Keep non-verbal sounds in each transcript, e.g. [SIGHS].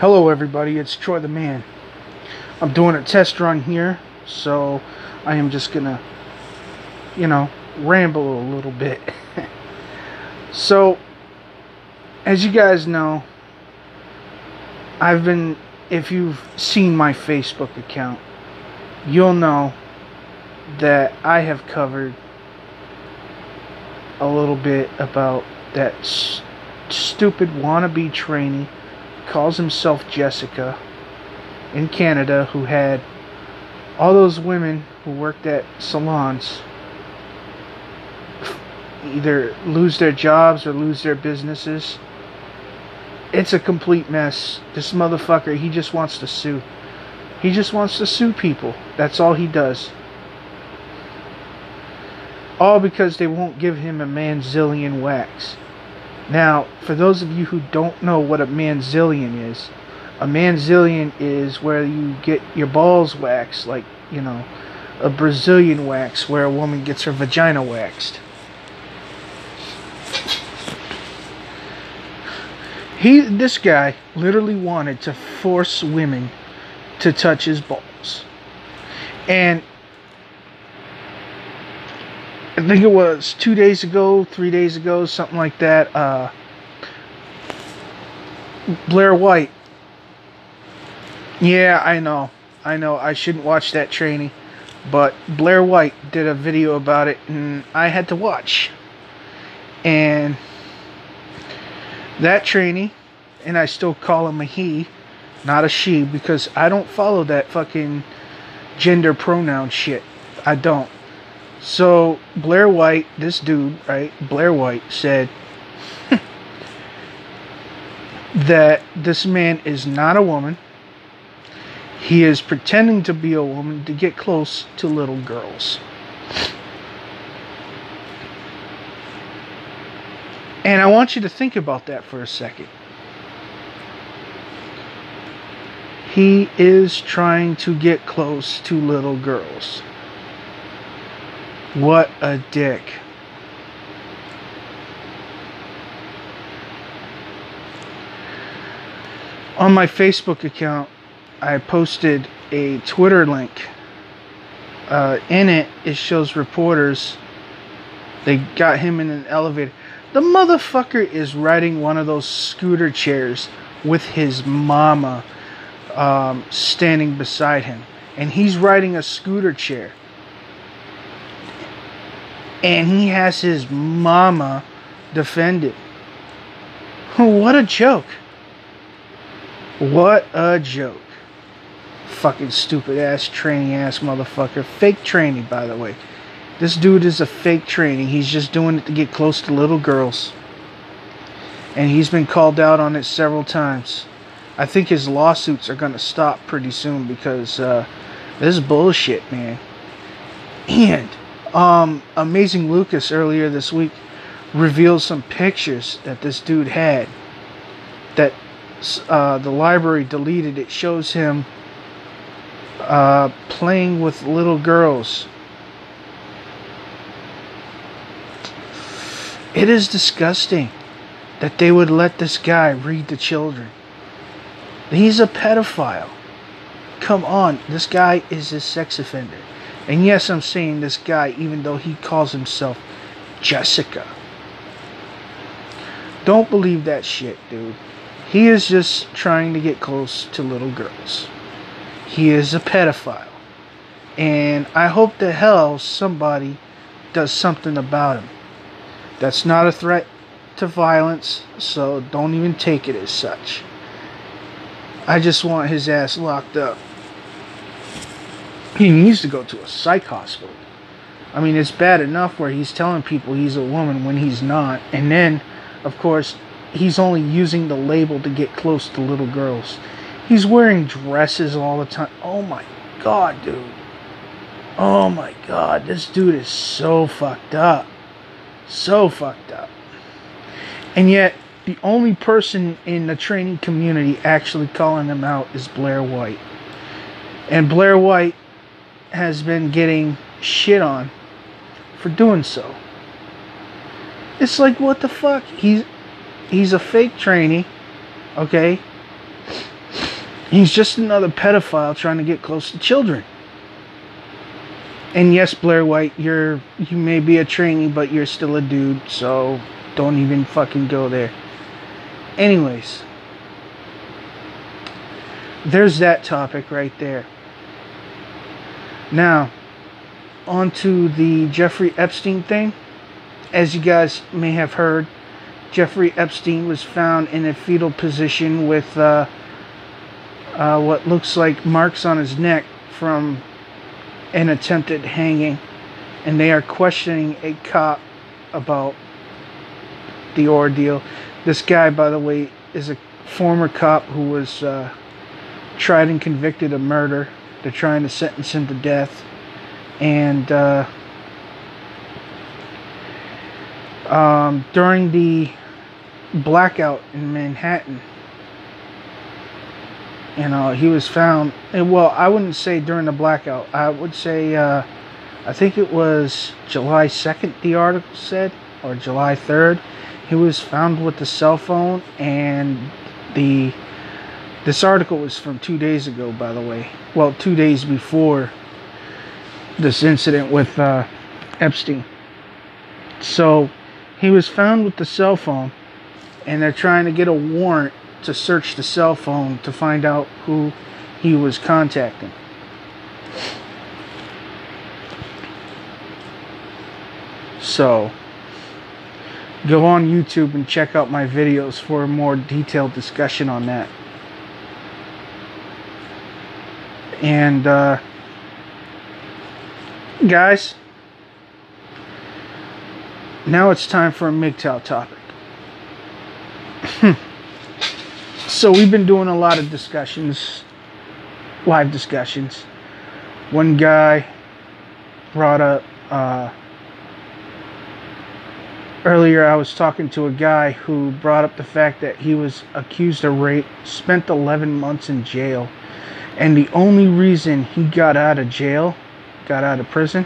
Hello, everybody. It's Troy the Man. I'm doing a test run here, so I am just gonna, you know, ramble a little bit. [LAUGHS] so, as you guys know, I've been, if you've seen my Facebook account, you'll know that I have covered a little bit about that stupid wannabe trainee calls himself Jessica in Canada who had all those women who worked at salons either lose their jobs or lose their businesses. It's a complete mess. This motherfucker, he just wants to sue. He just wants to sue people. That's all he does. All because they won't give him a manzilian wax. Now, for those of you who don't know what a manzilian is, a manzilian is where you get your balls waxed, like, you know, a Brazilian wax where a woman gets her vagina waxed. He this guy literally wanted to force women to touch his balls. And I think it was two days ago, three days ago, something like that. Uh, Blair White. Yeah, I know. I know. I shouldn't watch that training. But Blair White did a video about it, and I had to watch. And that trainee, and I still call him a he, not a she, because I don't follow that fucking gender pronoun shit. I don't. So Blair White, this dude, right? Blair White said [LAUGHS] that this man is not a woman. He is pretending to be a woman to get close to little girls. And I want you to think about that for a second. He is trying to get close to little girls. What a dick. On my Facebook account, I posted a Twitter link. Uh, in it, it shows reporters. They got him in an elevator. The motherfucker is riding one of those scooter chairs with his mama um, standing beside him. And he's riding a scooter chair and he has his mama defended. What a joke. What a joke. Fucking stupid ass training ass motherfucker. Fake training, by the way. This dude is a fake training. He's just doing it to get close to little girls. And he's been called out on it several times. I think his lawsuits are going to stop pretty soon because uh, this is bullshit, man. And um, Amazing Lucas earlier this week revealed some pictures that this dude had that uh, the library deleted. It shows him uh, playing with little girls. It is disgusting that they would let this guy read to children. He's a pedophile. Come on, this guy is a sex offender. And yes, I'm saying this guy, even though he calls himself Jessica. Don't believe that shit, dude. He is just trying to get close to little girls. He is a pedophile. And I hope the hell somebody does something about him. That's not a threat to violence, so don't even take it as such. I just want his ass locked up. He needs to go to a psych hospital. I mean, it's bad enough where he's telling people he's a woman when he's not. And then, of course, he's only using the label to get close to little girls. He's wearing dresses all the time. Oh my god, dude. Oh my god, this dude is so fucked up. So fucked up. And yet, the only person in the training community actually calling him out is Blair White. And Blair White has been getting shit on for doing so. It's like what the fuck? He's he's a fake trainee, okay? He's just another pedophile trying to get close to children. And yes, Blair White, you're you may be a trainee, but you're still a dude, so don't even fucking go there. Anyways, there's that topic right there. Now, on to the Jeffrey Epstein thing. As you guys may have heard, Jeffrey Epstein was found in a fetal position with uh, uh, what looks like marks on his neck from an attempted hanging. And they are questioning a cop about the ordeal. This guy, by the way, is a former cop who was uh, tried and convicted of murder. They're trying to sentence him to death. And uh, um, during the blackout in Manhattan, you know, he was found. Well, I wouldn't say during the blackout. I would say, uh, I think it was July 2nd, the article said, or July 3rd. He was found with the cell phone and the this article was from two days ago, by the way. Well, two days before this incident with uh, Epstein. So he was found with the cell phone, and they're trying to get a warrant to search the cell phone to find out who he was contacting. So go on YouTube and check out my videos for a more detailed discussion on that. And, uh, guys, now it's time for a MGTOW topic. [LAUGHS] so, we've been doing a lot of discussions, live discussions. One guy brought up, uh, earlier I was talking to a guy who brought up the fact that he was accused of rape, spent 11 months in jail and the only reason he got out of jail, got out of prison,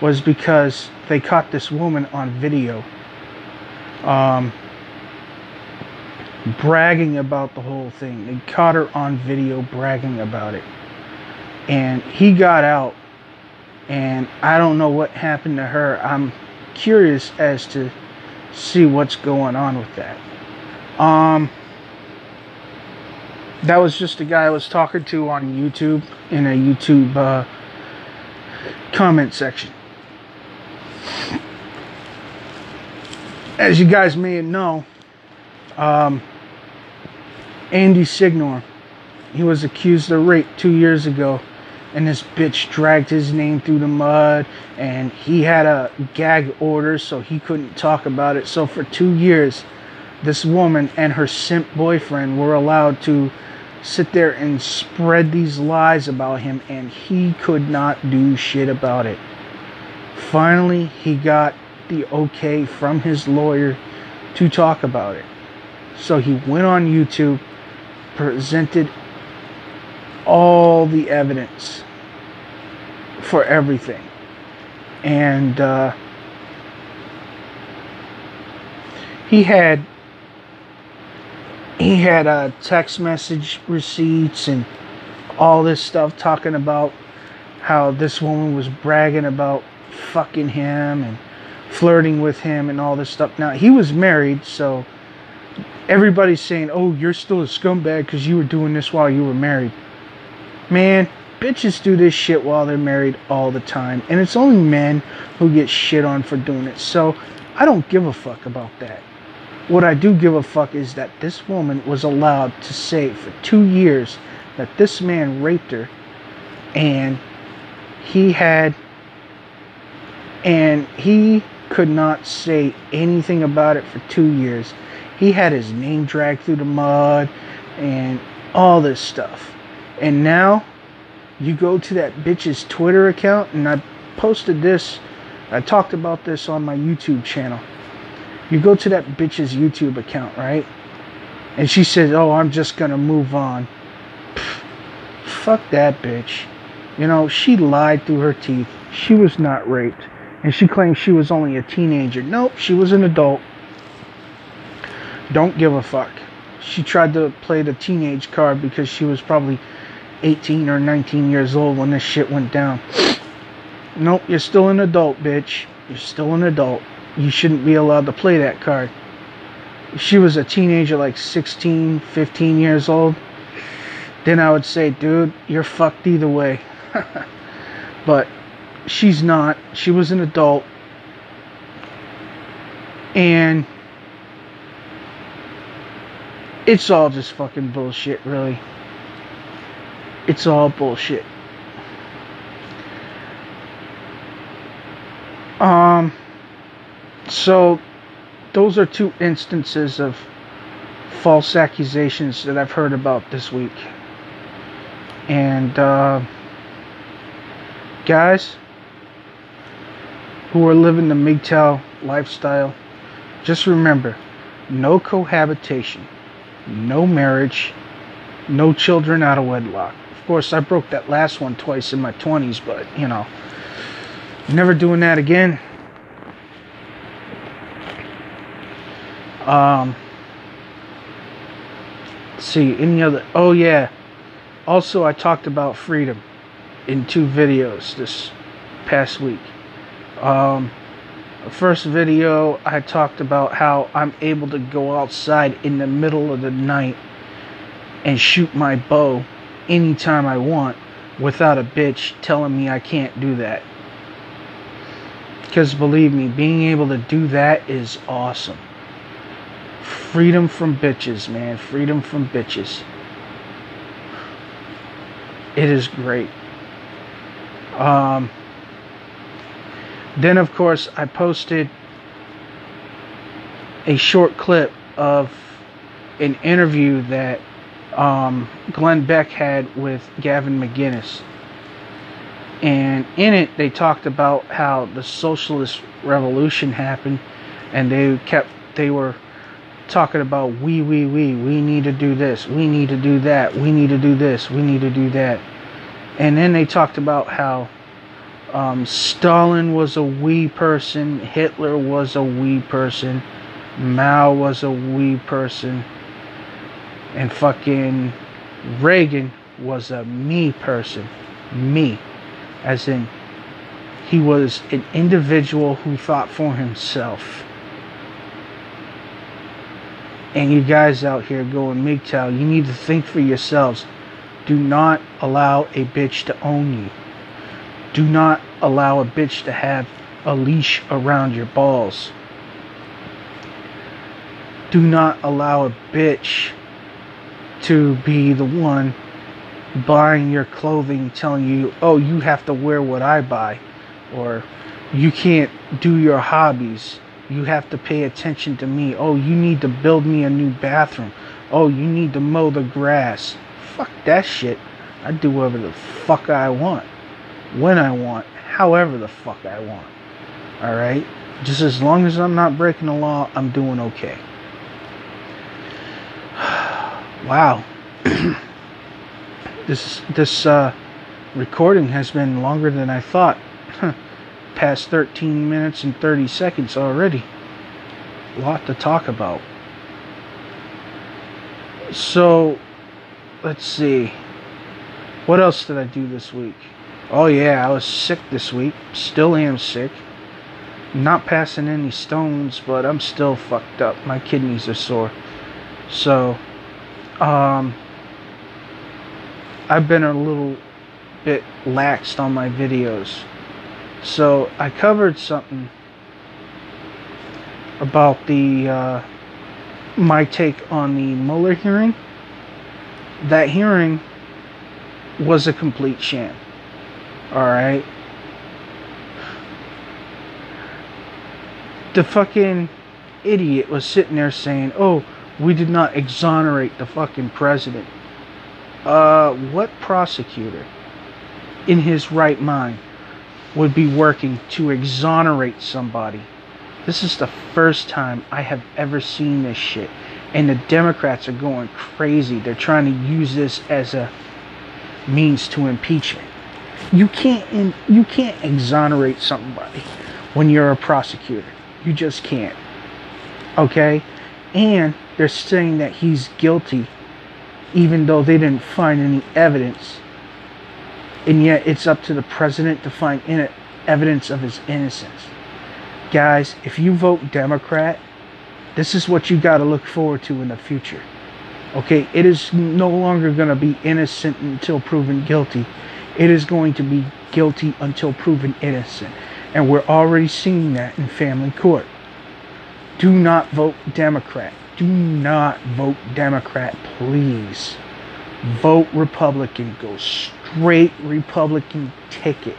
was because they caught this woman on video um, bragging about the whole thing. They caught her on video bragging about it. And he got out, and I don't know what happened to her. I'm curious as to see what's going on with that. Um, that was just a guy I was talking to on YouTube in a YouTube uh, comment section. As you guys may know, um, Andy Signore, he was accused of rape two years ago, and this bitch dragged his name through the mud, and he had a gag order, so he couldn't talk about it. So for two years, this woman and her simp boyfriend were allowed to sit there and spread these lies about him, and he could not do shit about it. Finally, he got the okay from his lawyer to talk about it. So he went on YouTube, presented all the evidence for everything. And uh, he had he had uh, text message receipts and all this stuff talking about how this woman was bragging about fucking him and flirting with him and all this stuff. Now, he was married, so everybody's saying, oh, you're still a scumbag because you were doing this while you were married. Man, bitches do this shit while they're married all the time. And it's only men who get shit on for doing it. So I don't give a fuck about that. What I do give a fuck is that this woman was allowed to say for two years that this man raped her and he had and he could not say anything about it for two years. He had his name dragged through the mud and all this stuff. And now you go to that bitch's Twitter account, and I posted this, I talked about this on my YouTube channel you go to that bitch's YouTube account, right? And she says, "Oh, I'm just gonna move on." Fuck that bitch. You know, she lied through her teeth. She was not raped, and she claims she was only a teenager. Nope, she was an adult. Don't give a fuck. she tried to play the teenage card because she was probably 18 or 19 years old when this shit went down. [SNIFFS] Nope, you're still an adult, bitch. You're still an adult. You shouldn't be allowed to play that card. She was a teenager, like 16, 15 years old, then I would say, dude, you're fucked either way. [LAUGHS] but she's not. She was an adult. And it's all just fucking bullshit, really. It's all bullshit. Um, so those are two instances of false accusations that I've heard about this week. And, uh, guys who are living the MGTOW lifestyle, just remember no cohabitation, no marriage, no children out of wedlock. Of course, I broke that last one twice in my 20s, but you know, never doing that again. Um, see, any other? Oh, yeah. Also, I talked about freedom in two videos this past week. Um, first video, I talked about how I'm able to go outside in the middle of the night and shoot my bow anytime I want without a bitch telling me I can't do that. Because believe me, being able to do that is awesome. Freedom from bitches, man. Freedom from bitches. It is great. Um, then, of course, I posted a short clip of an interview that um, Glenn Beck had with Gavin McInnes. And in it, they talked about how the socialist revolution happened, and they kept, they were talking about we, we, we, we need to do this, we need to do that, we need to do this, we need to do that. And then they talked about how um, Stalin was a we person, Hitler was a we person, Mao was a we person, and fucking Reagan was a me person. Me. As in, he was an individual who thought for himself. And you guys out here going MGTOW, you need to think for yourselves. Do not allow a bitch to own you. Do not allow a bitch to have a leash around your balls. Do not allow a bitch to be the one buying your clothing, telling you, oh, you have to wear what I buy, or you can't do your hobbies. You have to pay attention to me. Oh, you need to build me a new bathroom. Oh, you need to mow the grass. Fuck that shit. I do whatever the fuck I want, when I want, however the fuck I want. Alright? Just as long as I'm not breaking the law, I'm doing okay. [SIGHS] wow. [CLEARS THROAT] this this uh, recording has been longer than I thought. Past 13 minutes and 30 seconds already. A lot to talk about. So, let's see. What else did I do this week? Oh, yeah, I was sick this week. Still am sick. Not passing any stones, but I'm still fucked up. My kidneys are sore. So, um, I've been a little bit laxed on my videos. So I covered something about the uh, my take on the Mueller hearing. That hearing was a complete sham. All right. The fucking idiot was sitting there saying, "Oh, we did not exonerate the fucking president." Uh, what prosecutor in his right mind would be working to exonerate somebody? This is the first time I have ever seen this shit. And the Democrats are going crazy. They're trying to use this as a means to impeachment. You can't you can't exonerate somebody when you're a prosecutor. You just can't. Okay? And they're saying that he's guilty, even though they didn't find any evidence. And yet, it's up to the president to find in evidence of his innocence. Guys, if you vote Democrat, this is what you got to look forward to in the future. Okay, it is no longer going to be innocent until proven guilty. It is going to be guilty until proven innocent. And we're already seeing that in family court. Do not vote Democrat. Do not vote Democrat, please. Vote Republican. Go straight Republican ticket.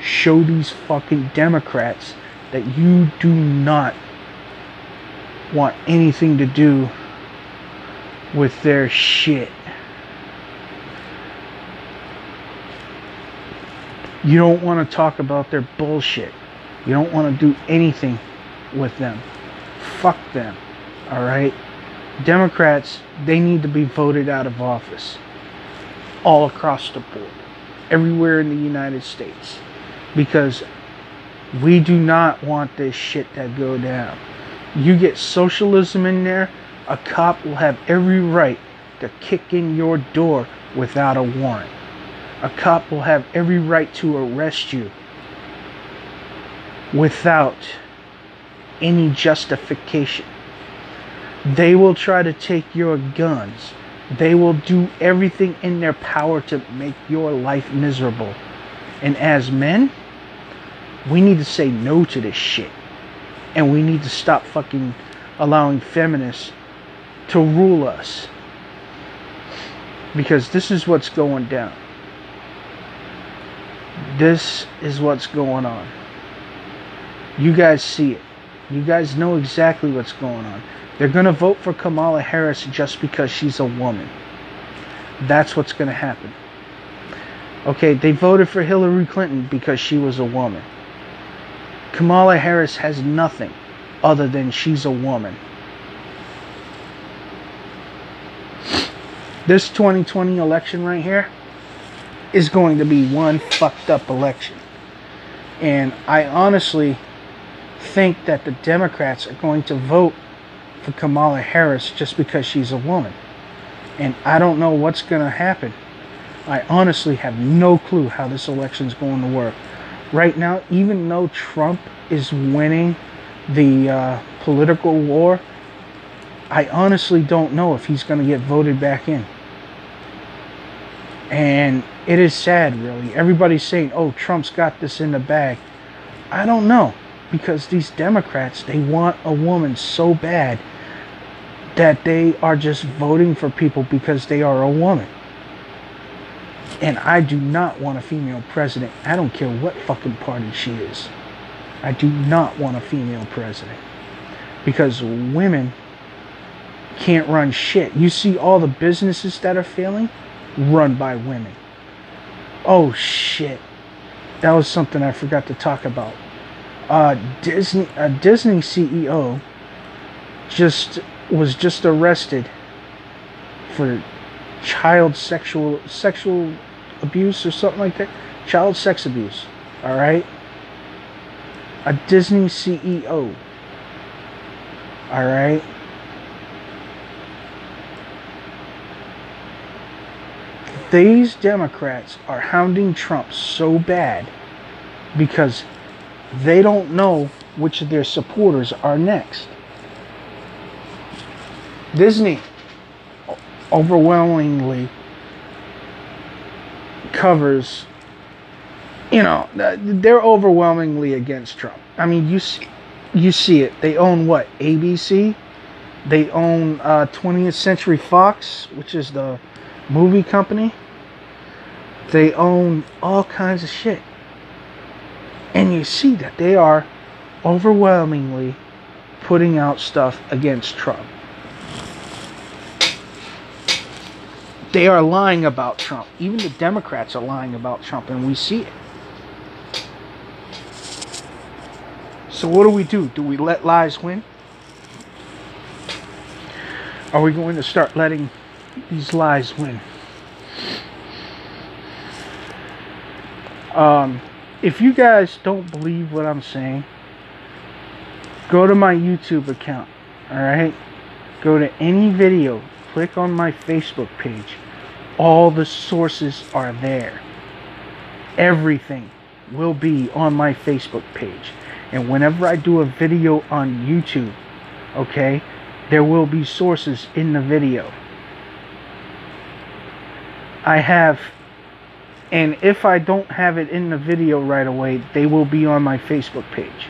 Show these fucking Democrats that you do not want anything to do with their shit. You don't want to talk about their bullshit. You don't want to do anything with them. Fuck them. Alright? Democrats, they need to be voted out of office. All across the board. Everywhere in the United States. Because we do not want this shit to go down. You get socialism in there, a cop will have every right to kick in your door without a warrant. A cop will have every right to arrest you without any justification. They will try to take your guns. They will do everything in their power to make your life miserable. And as men, we need to say no to this shit. And we need to stop fucking allowing feminists to rule us. Because this is what's going down. This is what's going on. You guys see it. You guys know exactly what's going on. They're going to vote for Kamala Harris just because she's a woman. That's what's going to happen. Okay, they voted for Hillary Clinton because she was a woman. Kamala Harris has nothing other than she's a woman. This 2020 election right here is going to be one fucked up election. And I honestly think that the Democrats are going to vote for Kamala Harris just because she's a woman. And I don't know what's going to happen. I honestly have no clue how this election is going to work. Right now, even though Trump is winning the uh, political war, I honestly don't know if he's going to get voted back in. And it is sad, really. Everybody's saying, oh, Trump's got this in the bag. I don't know. Because these Democrats, they want a woman so bad that they are just voting for people because they are a woman. And I do not want a female president. I don't care what fucking party she is. I do not want a female president. Because women can't run shit. You see all the businesses that are failing? run by women. Oh shit. That was something I forgot to talk about. Uh, Disney a Disney CEO just was just arrested for child sexual sexual abuse or something like that. Child sex abuse. All right? A Disney CEO. All right? these Democrats are hounding Trump so bad because they don't know which of their supporters are next. Disney overwhelmingly covers, you know, they're overwhelmingly against Trump. I mean, you see, you see it. They own what? ABC. They own uh, 20th Century Fox, which is the movie company. They own all kinds of shit. And you see that they are overwhelmingly putting out stuff against Trump. They are lying about Trump. Even the Democrats are lying about Trump, and we see it. So, what do we do? Do we let lies win? Are we going to start letting these lies win. Um, if you guys don't believe what I'm saying, go to my YouTube account. Alright? Go to any video, click on my Facebook page. All the sources are there. Everything will be on my Facebook page. And whenever I do a video on YouTube, okay, there will be sources in the video. I have, and if I don't have it in the video right away, they will be on my Facebook page.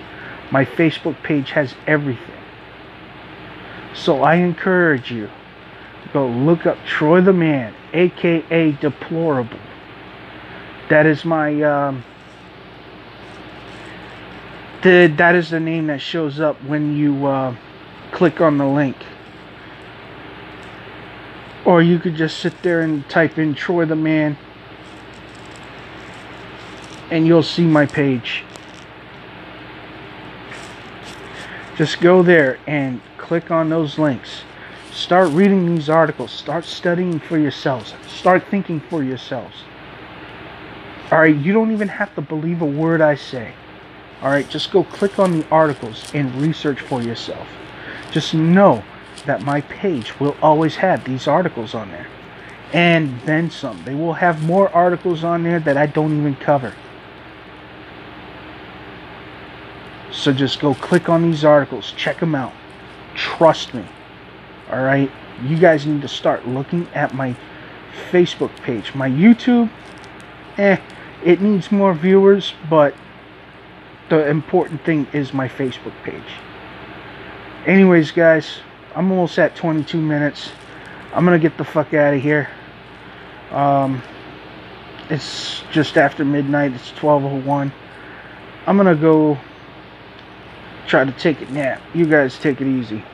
My Facebook page has everything. So I encourage you, go look up Troy the Man, aka Deplorable. That is my um, the, that is the name that shows up when you uh, click on the link. Or you could just sit there and type in Troy the Man and you'll see my page. Just go there and click on those links. Start reading these articles. Start studying for yourselves. Start thinking for yourselves. Alright, you don't even have to believe a word I say. Alright, just go click on the articles and research for yourself. Just know that my page will always have these articles on there. And then some. They will have more articles on there that I don't even cover. So just go click on these articles, check them out. Trust me. Alright? You guys need to start looking at my Facebook page. My YouTube, eh, it needs more viewers, but the important thing is my Facebook page. Anyways, guys, I'm almost at 22 minutes. I'm gonna get the fuck out of here. Um, it's just after midnight. It's 12:01. I'm gonna go try to take a nap. You guys take it easy.